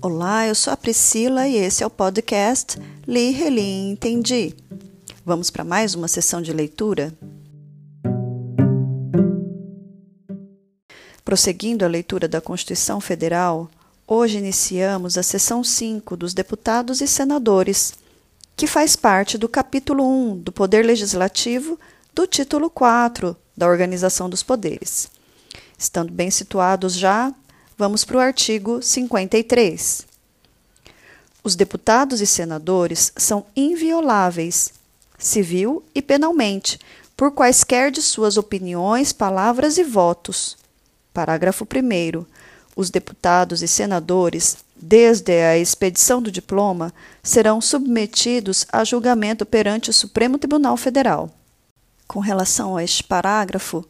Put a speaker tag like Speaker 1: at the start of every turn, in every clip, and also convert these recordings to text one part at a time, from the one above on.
Speaker 1: Olá, eu sou a Priscila e esse é o podcast Li, Reli Entendi. Vamos para mais uma sessão de leitura? Prosseguindo a leitura da Constituição Federal, hoje iniciamos a sessão 5 dos deputados e senadores, que faz parte do capítulo 1 do Poder Legislativo do título 4 da Organização dos Poderes. Estando bem situados já, vamos para o artigo 53. Os deputados e senadores são invioláveis, civil e penalmente, por quaisquer de suas opiniões, palavras e votos. Parágrafo 1. Os deputados e senadores, desde a expedição do diploma, serão submetidos a julgamento perante o Supremo Tribunal Federal. Com relação a este parágrafo,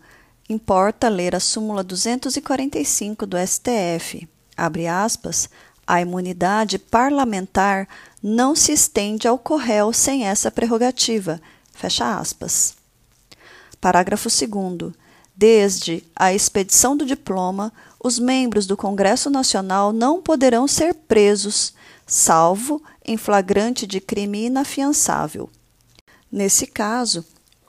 Speaker 1: importa ler a súmula 245 do STF. Abre aspas, a imunidade parlamentar não se estende ao corréu sem essa prerrogativa. Fecha aspas. Parágrafo 2 Desde a expedição do diploma, os membros do Congresso Nacional não poderão ser presos, salvo em flagrante de crime inafiançável. Nesse caso,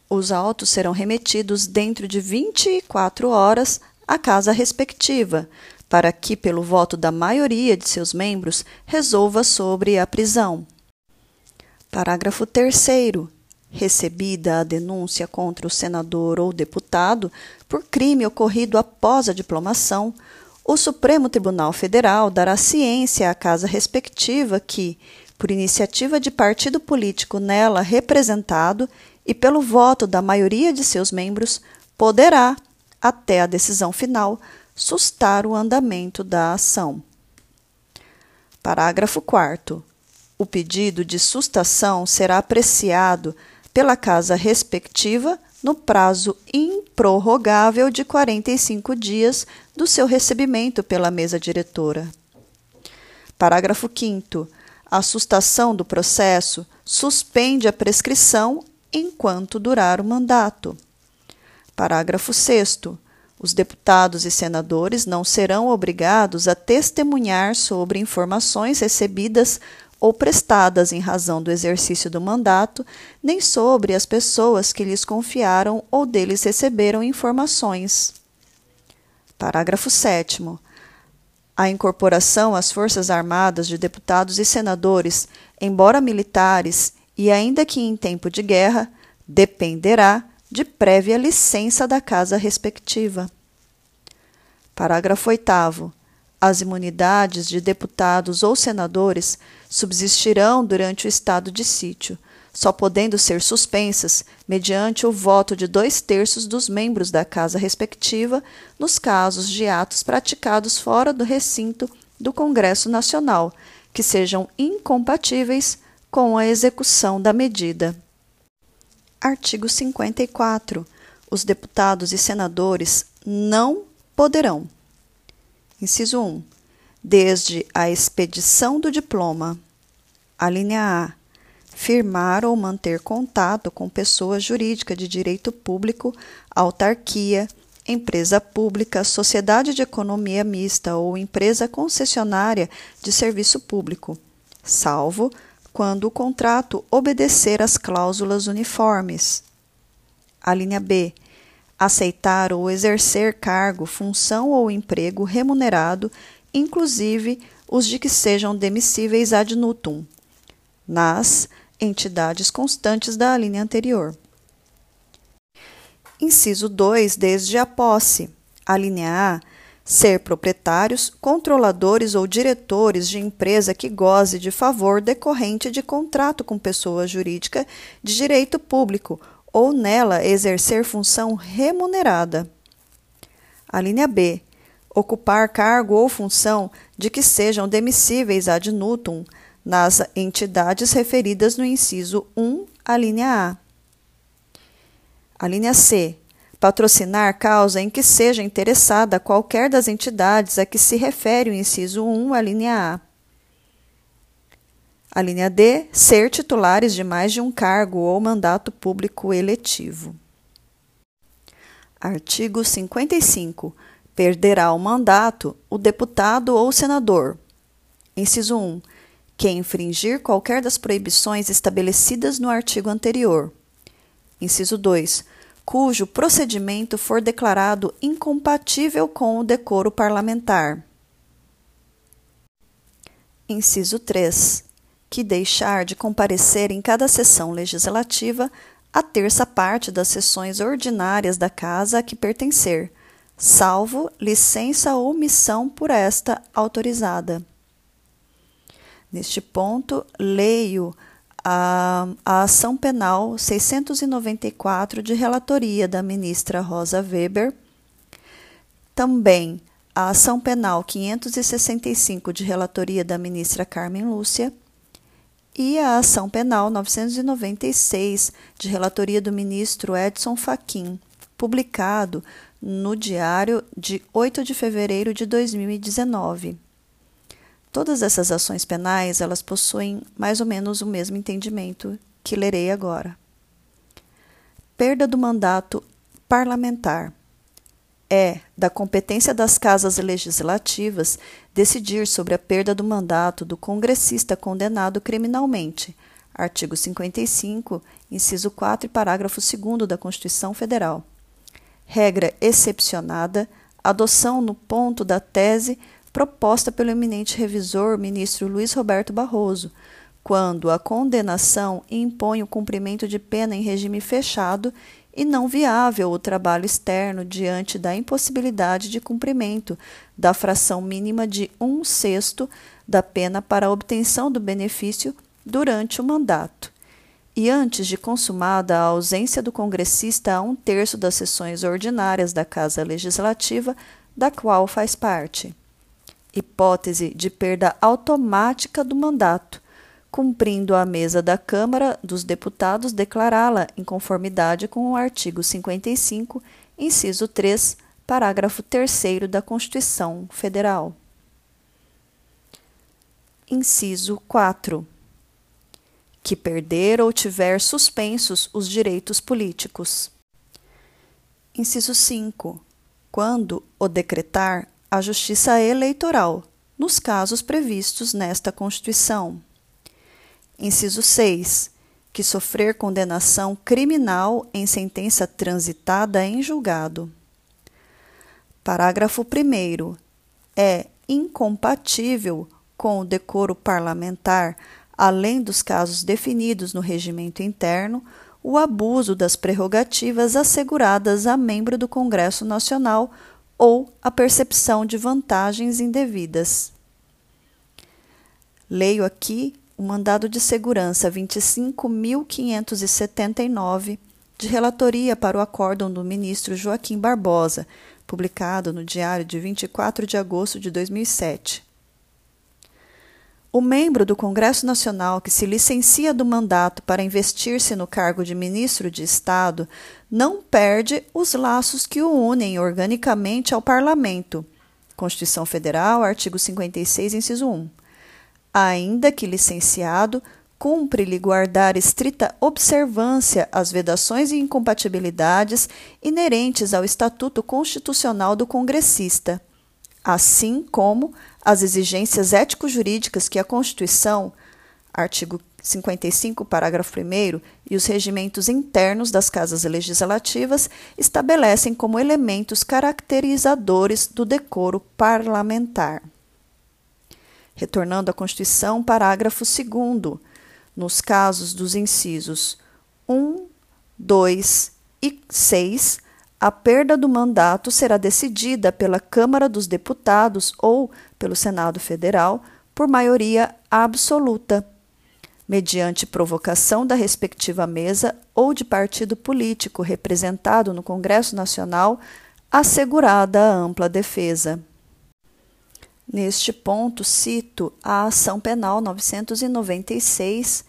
Speaker 1: os autos serão remetidos dentro de 24 horas à casa respectiva, para que, pelo voto da maioria de seus membros, resolva sobre a prisão. Parágrafo 3. Recebida a denúncia contra o senador ou deputado por crime ocorrido após a diplomação, o Supremo Tribunal Federal dará ciência à casa respectiva que, por iniciativa de partido político nela representado e pelo voto da maioria de seus membros, poderá, até a decisão final, sustar o andamento da ação. Parágrafo 4. O pedido de sustação será apreciado pela casa respectiva no prazo improrrogável de 45 dias do seu recebimento pela mesa diretora. Parágrafo 5. A sustação do processo suspende a prescrição enquanto durar o mandato. Parágrafo 6. Os deputados e senadores não serão obrigados a testemunhar sobre informações recebidas ou prestadas em razão do exercício do mandato, nem sobre as pessoas que lhes confiaram ou deles receberam informações. Parágrafo 7. A incorporação às Forças Armadas de deputados e senadores, embora militares e ainda que em tempo de guerra, dependerá de prévia licença da casa respectiva. Parágrafo 8. As imunidades de deputados ou senadores subsistirão durante o estado de sítio, só podendo ser suspensas mediante o voto de dois terços dos membros da casa respectiva nos casos de atos praticados fora do recinto do Congresso Nacional, que sejam incompatíveis com a execução da medida. Artigo 54. Os deputados e senadores não poderão. Inciso 1. Desde a expedição do diploma. A linha A. Firmar ou manter contato com pessoa jurídica de direito público, autarquia, empresa pública, sociedade de economia mista ou empresa concessionária de serviço público, salvo quando o contrato obedecer às cláusulas uniformes. A linha B. Aceitar ou exercer cargo, função ou emprego remunerado, inclusive os de que sejam demissíveis ad nutum, nas entidades constantes da linha anterior. Inciso 2. Desde a posse. A linha A ser proprietários, controladores ou diretores de empresa que goze de favor decorrente de contrato com pessoa jurídica de direito público ou nela exercer função remunerada. A linha B. Ocupar cargo ou função de que sejam demissíveis ad nutum nas entidades referidas no inciso 1, a linha A. A linha C patrocinar causa em que seja interessada qualquer das entidades a que se refere o inciso 1, a linha A. A linha D, ser titulares de mais de um cargo ou mandato público eletivo. Artigo 55. Perderá o mandato o deputado ou senador. Inciso 1. Que infringir qualquer das proibições estabelecidas no artigo anterior. Inciso 2. Cujo procedimento for declarado incompatível com o decoro parlamentar. Inciso 3. Que deixar de comparecer em cada sessão legislativa a terça parte das sessões ordinárias da Casa a que pertencer, salvo licença ou missão por esta autorizada. Neste ponto, leio a, a ação penal 694 de relatoria da ministra Rosa Weber, também a ação penal 565 de relatoria da ministra Carmen Lúcia e a ação penal 996 de relatoria do ministro Edson Fachin, publicado no Diário de 8 de fevereiro de 2019. Todas essas ações penais, elas possuem mais ou menos o mesmo entendimento que lerei agora. Perda do mandato parlamentar. É da competência das casas legislativas decidir sobre a perda do mandato do congressista condenado criminalmente. Artigo 55, inciso 4 e parágrafo 2 da Constituição Federal. Regra excepcionada, adoção no ponto da tese proposta pelo eminente revisor ministro Luiz Roberto Barroso, quando a condenação impõe o cumprimento de pena em regime fechado e não viável o trabalho externo diante da impossibilidade de cumprimento da fração mínima de um sexto da pena para a obtenção do benefício durante o mandato. E antes de consumada a ausência do congressista a um terço das sessões ordinárias da Casa Legislativa, da qual faz parte hipótese de perda automática do mandato, cumprindo a mesa da Câmara dos Deputados declará-la em conformidade com o artigo 55, inciso 3, parágrafo 3 da Constituição Federal. Inciso 4. Que perder ou tiver suspensos os direitos políticos. Inciso 5. Quando o decretar a Justiça Eleitoral, nos casos previstos nesta Constituição. Inciso 6. Que sofrer condenação criminal em sentença transitada em julgado. Parágrafo 1. É incompatível com o decoro parlamentar, além dos casos definidos no regimento interno, o abuso das prerrogativas asseguradas a membro do Congresso Nacional ou a percepção de vantagens indevidas. Leio aqui o mandado de segurança 25.579 de relatoria para o acórdão do ministro Joaquim Barbosa, publicado no Diário de 24 de agosto de 2007. O membro do Congresso Nacional que se licencia do mandato para investir-se no cargo de ministro de Estado não perde os laços que o unem organicamente ao Parlamento. Constituição Federal, artigo 56, inciso 1. Ainda que licenciado, cumpre-lhe guardar estrita observância às vedações e incompatibilidades inerentes ao Estatuto Constitucional do Congressista, assim como as exigências ético-jurídicas que a Constituição, artigo 55, parágrafo 1, e os regimentos internos das casas legislativas estabelecem como elementos caracterizadores do decoro parlamentar. Retornando à Constituição, parágrafo 2, nos casos dos incisos 1, 2 e 6, a perda do mandato será decidida pela Câmara dos Deputados ou pelo Senado Federal por maioria absoluta, mediante provocação da respectiva mesa ou de partido político representado no Congresso Nacional, assegurada a ampla defesa. Neste ponto, cito a Ação Penal 996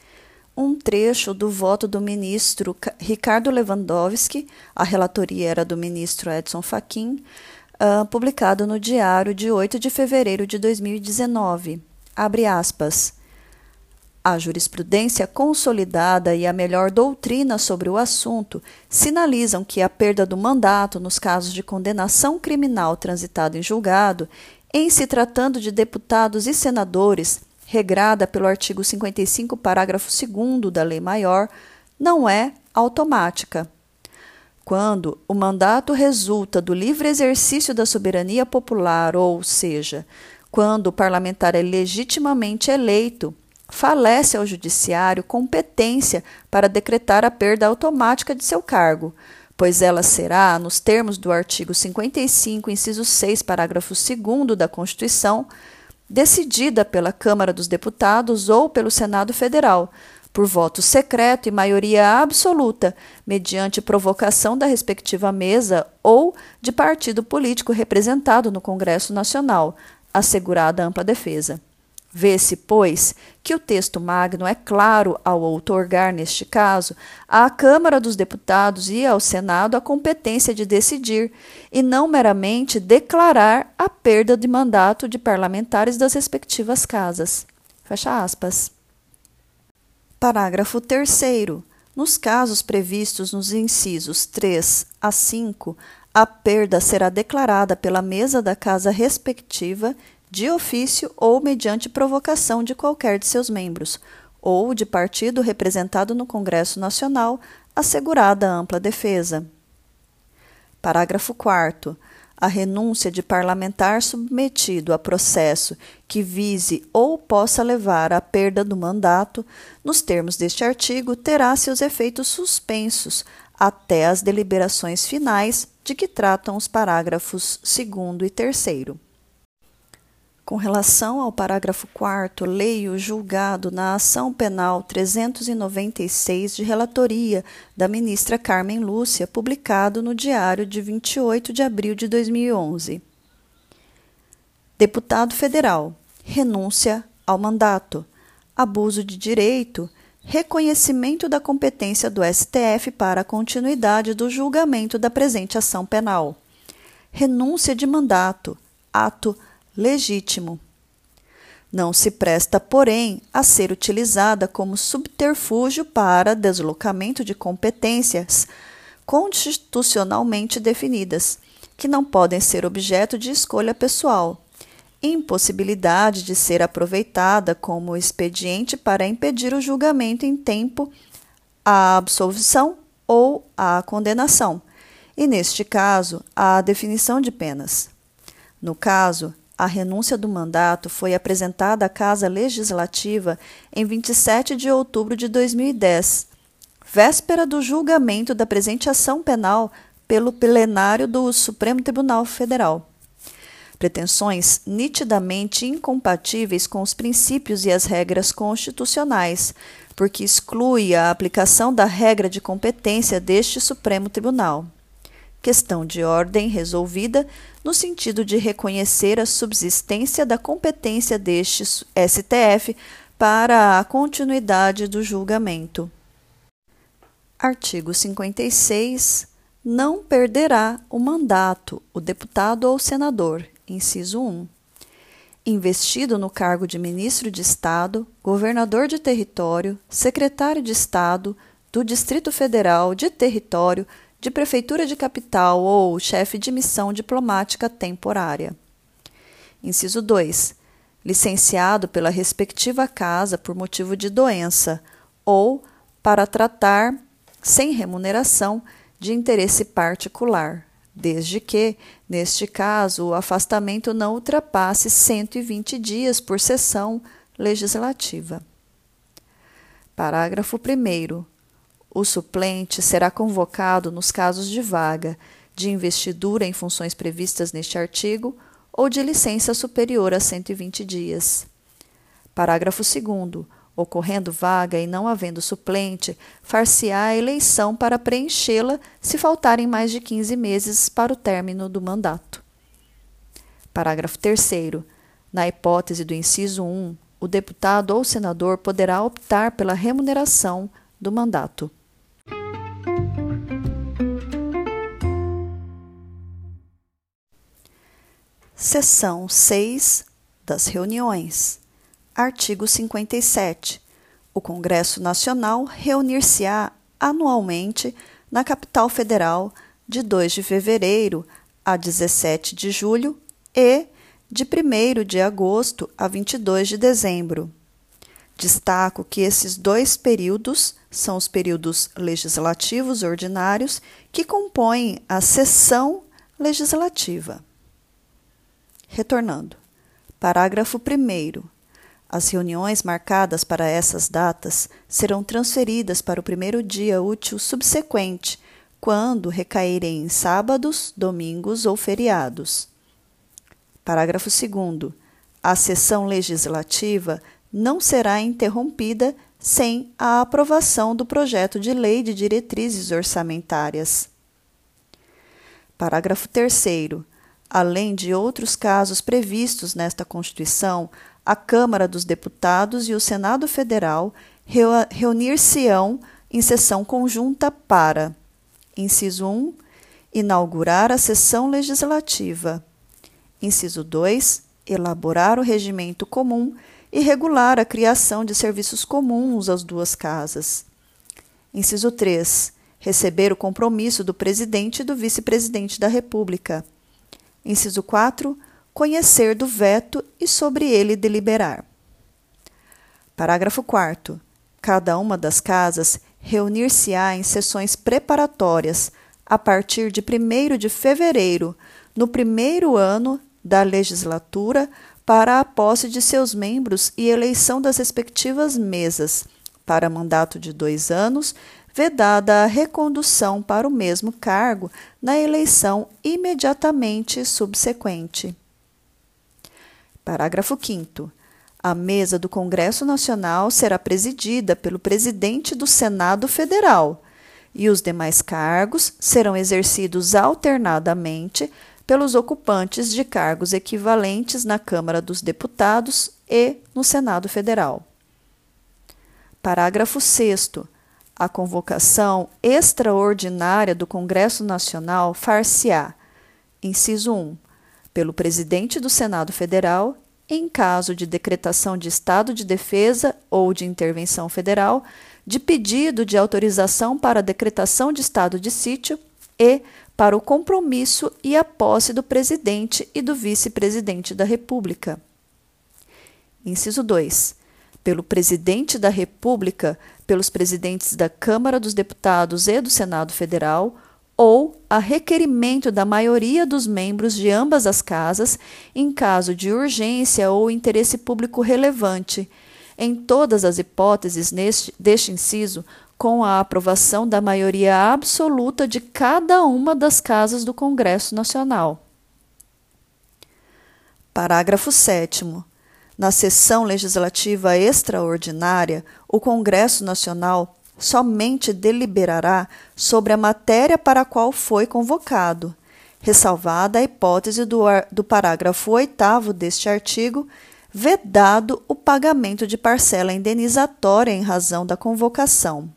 Speaker 1: um trecho do voto do ministro Ricardo Lewandowski, a relatoria era do ministro Edson Fachin, uh, publicado no Diário de 8 de fevereiro de 2019. Abre aspas. A jurisprudência consolidada e a melhor doutrina sobre o assunto sinalizam que a perda do mandato nos casos de condenação criminal transitado em julgado em se tratando de deputados e senadores, regrada pelo artigo 55, parágrafo 2 da Lei Maior, não é automática. Quando o mandato resulta do livre exercício da soberania popular, ou seja, quando o parlamentar é legitimamente eleito, falece ao judiciário competência para decretar a perda automática de seu cargo, pois ela será, nos termos do artigo 55, inciso 6, parágrafo 2 da Constituição, decidida pela Câmara dos Deputados ou pelo Senado Federal, por voto secreto e maioria absoluta, mediante provocação da respectiva mesa ou de partido político representado no Congresso Nacional, assegurada ampla defesa. Vê-se, pois, que o texto magno é claro ao outorgar, neste caso, à Câmara dos Deputados e ao Senado a competência de decidir, e não meramente declarar a perda de mandato de parlamentares das respectivas casas. Fecha aspas. Parágrafo 3. Nos casos previstos nos incisos 3 a 5, a perda será declarada pela mesa da casa respectiva de ofício ou mediante provocação de qualquer de seus membros, ou de partido representado no Congresso Nacional, assegurada ampla defesa. Parágrafo 4. A renúncia de parlamentar submetido a processo que vise ou possa levar à perda do mandato, nos termos deste artigo, terá seus efeitos suspensos até as deliberações finais de que tratam os parágrafos 2 e 3. Com relação ao parágrafo 4 leio julgado na ação penal 396 de relatoria da ministra Carmen Lúcia, publicado no Diário de 28 de abril de 2011. Deputado Federal. Renúncia ao mandato. Abuso de direito. Reconhecimento da competência do STF para a continuidade do julgamento da presente ação penal. Renúncia de mandato. Ato legítimo. Não se presta, porém, a ser utilizada como subterfúgio para deslocamento de competências constitucionalmente definidas, que não podem ser objeto de escolha pessoal. Impossibilidade de ser aproveitada como expediente para impedir o julgamento em tempo, a absolvição ou a condenação, e, neste caso, a definição de penas. No caso, a renúncia do mandato foi apresentada à Casa Legislativa em 27 de outubro de 2010, véspera do julgamento da presente ação penal pelo plenário do Supremo Tribunal Federal. Pretensões nitidamente incompatíveis com os princípios e as regras constitucionais, porque exclui a aplicação da regra de competência deste Supremo Tribunal questão de ordem resolvida no sentido de reconhecer a subsistência da competência deste STF para a continuidade do julgamento. Artigo 56. Não perderá o mandato o deputado ou senador, inciso 1. Investido no cargo de ministro de Estado, governador de território, secretário de Estado, do Distrito Federal, de território, de prefeitura de capital ou chefe de missão diplomática temporária. Inciso 2. Licenciado pela respectiva casa por motivo de doença ou para tratar, sem remuneração, de interesse particular, desde que, neste caso, o afastamento não ultrapasse 120 dias por sessão legislativa. Parágrafo 1. O suplente será convocado nos casos de vaga, de investidura em funções previstas neste artigo ou de licença superior a 120 dias. Parágrafo 2. Ocorrendo vaga e não havendo suplente, far-se-á a eleição para preenchê-la se faltarem mais de 15 meses para o término do mandato. Parágrafo 3. Na hipótese do inciso 1, o deputado ou senador poderá optar pela remuneração do mandato. Seção 6 das reuniões. Artigo 57. O Congresso Nacional reunir-se-á anualmente na capital federal de 2 de fevereiro a 17 de julho e de 1 de agosto a 22 de dezembro. Destaco que esses dois períodos são os períodos legislativos ordinários que compõem a sessão legislativa. Retornando. Parágrafo 1. As reuniões marcadas para essas datas serão transferidas para o primeiro dia útil subsequente, quando recaírem em sábados, domingos ou feriados. Parágrafo 2. A sessão legislativa não será interrompida sem a aprovação do projeto de lei de diretrizes orçamentárias. Parágrafo 3. Além de outros casos previstos nesta Constituição, a Câmara dos Deputados e o Senado Federal reunir-se-ão em sessão conjunta para: inciso 1, inaugurar a sessão legislativa. Inciso 2, elaborar o regimento comum e regular a criação de serviços comuns às duas casas. Inciso 3. Receber o compromisso do presidente e do vice-presidente da República. Inciso 4. Conhecer do veto e sobre ele deliberar. Parágrafo 4. Cada uma das casas reunir-se-á em sessões preparatórias a partir de 1 de fevereiro, no primeiro ano da legislatura, para a posse de seus membros e eleição das respectivas mesas, para mandato de dois anos, vedada a recondução para o mesmo cargo na eleição imediatamente subsequente. Parágrafo 5. A mesa do Congresso Nacional será presidida pelo presidente do Senado Federal e os demais cargos serão exercidos alternadamente pelos ocupantes de cargos equivalentes na Câmara dos Deputados e no Senado Federal. Parágrafo 6. A convocação extraordinária do Congresso Nacional far-se-á, inciso 1, pelo presidente do Senado Federal, em caso de decretação de estado de defesa ou de intervenção federal, de pedido de autorização para a decretação de estado de sítio e para o compromisso e a posse do presidente e do vice-presidente da República. Inciso 2. Pelo presidente da República, pelos presidentes da Câmara dos Deputados e do Senado Federal, ou a requerimento da maioria dos membros de ambas as casas, em caso de urgência ou interesse público relevante. Em todas as hipóteses neste, deste inciso, com a aprovação da maioria absoluta de cada uma das casas do Congresso Nacional. Parágrafo 7. Na sessão legislativa extraordinária, o Congresso Nacional somente deliberará sobre a matéria para a qual foi convocado, ressalvada a hipótese do, do parágrafo 8 deste artigo, vedado o pagamento de parcela indenizatória em razão da convocação.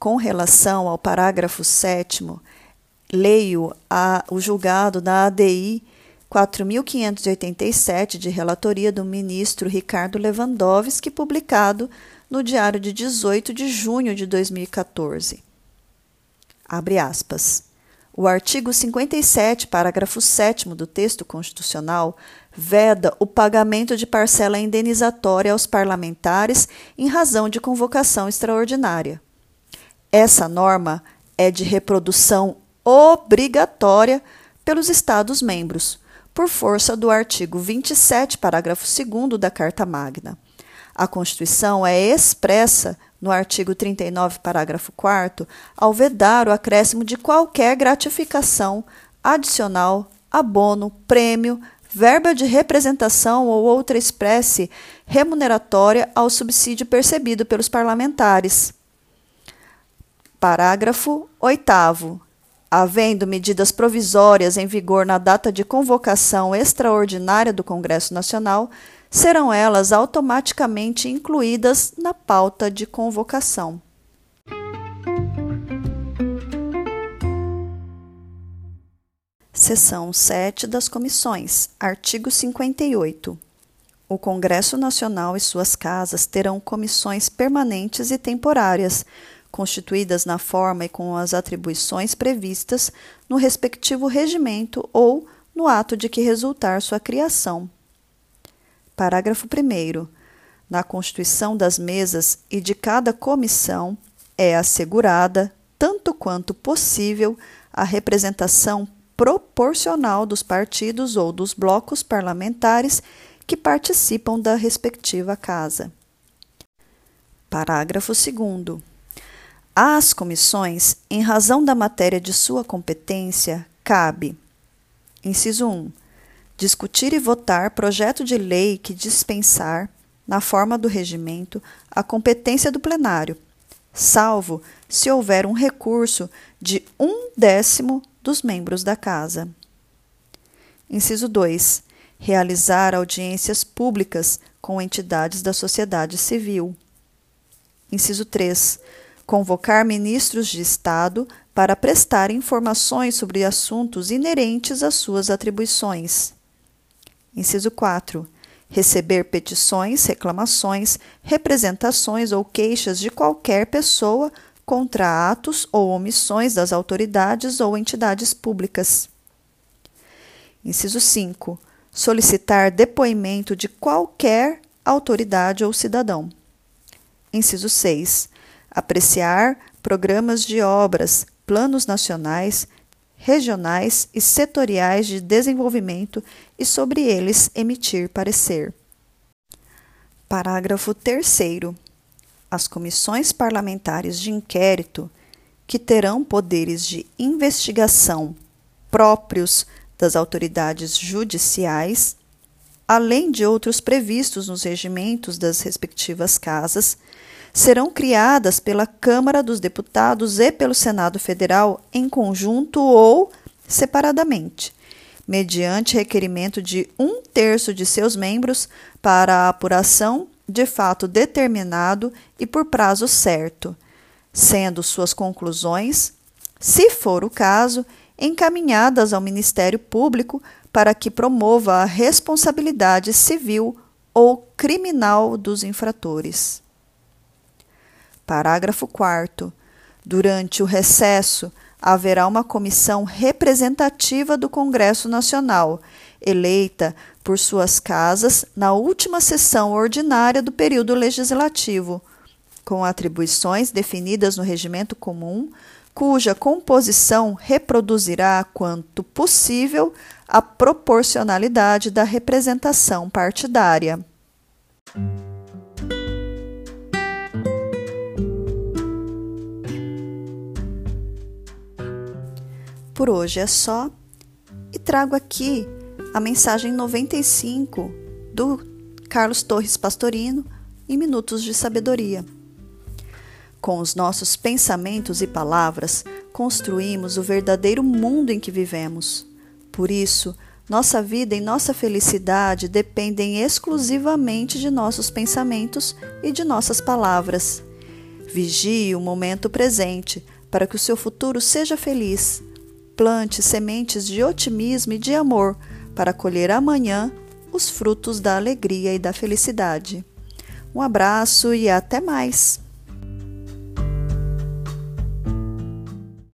Speaker 1: Com relação ao parágrafo 7, leio a, o julgado da ADI 4.587, de relatoria do ministro Ricardo Lewandowski, publicado no Diário de 18 de junho de 2014. Abre aspas. O artigo 57, parágrafo 7 do texto constitucional, veda o pagamento de parcela indenizatória aos parlamentares em razão de convocação extraordinária. Essa norma é de reprodução obrigatória pelos Estados-membros, por força do artigo 27, parágrafo 2 da Carta Magna. A Constituição é expressa no artigo 39, parágrafo 4, ao vedar o acréscimo de qualquer gratificação adicional, abono, prêmio, verba de representação ou outra espécie remuneratória ao subsídio percebido pelos parlamentares. Parágrafo 8. Havendo medidas provisórias em vigor na data de convocação extraordinária do Congresso Nacional, serão elas automaticamente incluídas na pauta de convocação. Seção 7 das Comissões. Artigo 58. O Congresso Nacional e suas casas terão comissões permanentes e temporárias constituídas na forma e com as atribuições previstas no respectivo regimento ou no ato de que resultar sua criação. Parágrafo 1. Na constituição das mesas e de cada comissão é assegurada, tanto quanto possível, a representação proporcional dos partidos ou dos blocos parlamentares que participam da respectiva casa. Parágrafo 2. Às comissões, em razão da matéria de sua competência, cabe: inciso 1. Discutir e votar projeto de lei que dispensar, na forma do regimento, a competência do plenário, salvo se houver um recurso de um décimo dos membros da Casa. Inciso 2 realizar audiências públicas com entidades da sociedade civil. Inciso 3. Convocar ministros de Estado para prestar informações sobre assuntos inerentes às suas atribuições. Inciso 4. Receber petições, reclamações, representações ou queixas de qualquer pessoa contra atos ou omissões das autoridades ou entidades públicas. Inciso 5 solicitar depoimento de qualquer autoridade ou cidadão. Inciso 6. Apreciar programas de obras, planos nacionais, regionais e setoriais de desenvolvimento e sobre eles emitir parecer. Parágrafo 3. As comissões parlamentares de inquérito, que terão poderes de investigação próprios das autoridades judiciais, além de outros previstos nos regimentos das respectivas casas, serão criadas pela Câmara dos Deputados e pelo Senado Federal em conjunto ou separadamente, mediante requerimento de um terço de seus membros para a apuração de fato determinado e por prazo certo, sendo suas conclusões, se for o caso, encaminhadas ao Ministério Público para que promova a responsabilidade civil ou criminal dos infratores. Parágrafo 4. Durante o recesso, haverá uma comissão representativa do Congresso Nacional, eleita por suas casas na última sessão ordinária do período legislativo, com atribuições definidas no regimento comum cuja composição reproduzirá quanto possível a proporcionalidade da representação partidária. Por hoje é só e trago aqui a mensagem 95 do Carlos Torres Pastorino em Minutos de Sabedoria. Com os nossos pensamentos e palavras, construímos o verdadeiro mundo em que vivemos. Por isso, nossa vida e nossa felicidade dependem exclusivamente de nossos pensamentos e de nossas palavras. Vigie o momento presente para que o seu futuro seja feliz. Plante sementes de otimismo e de amor para colher amanhã os frutos da alegria e da felicidade. Um abraço e até mais!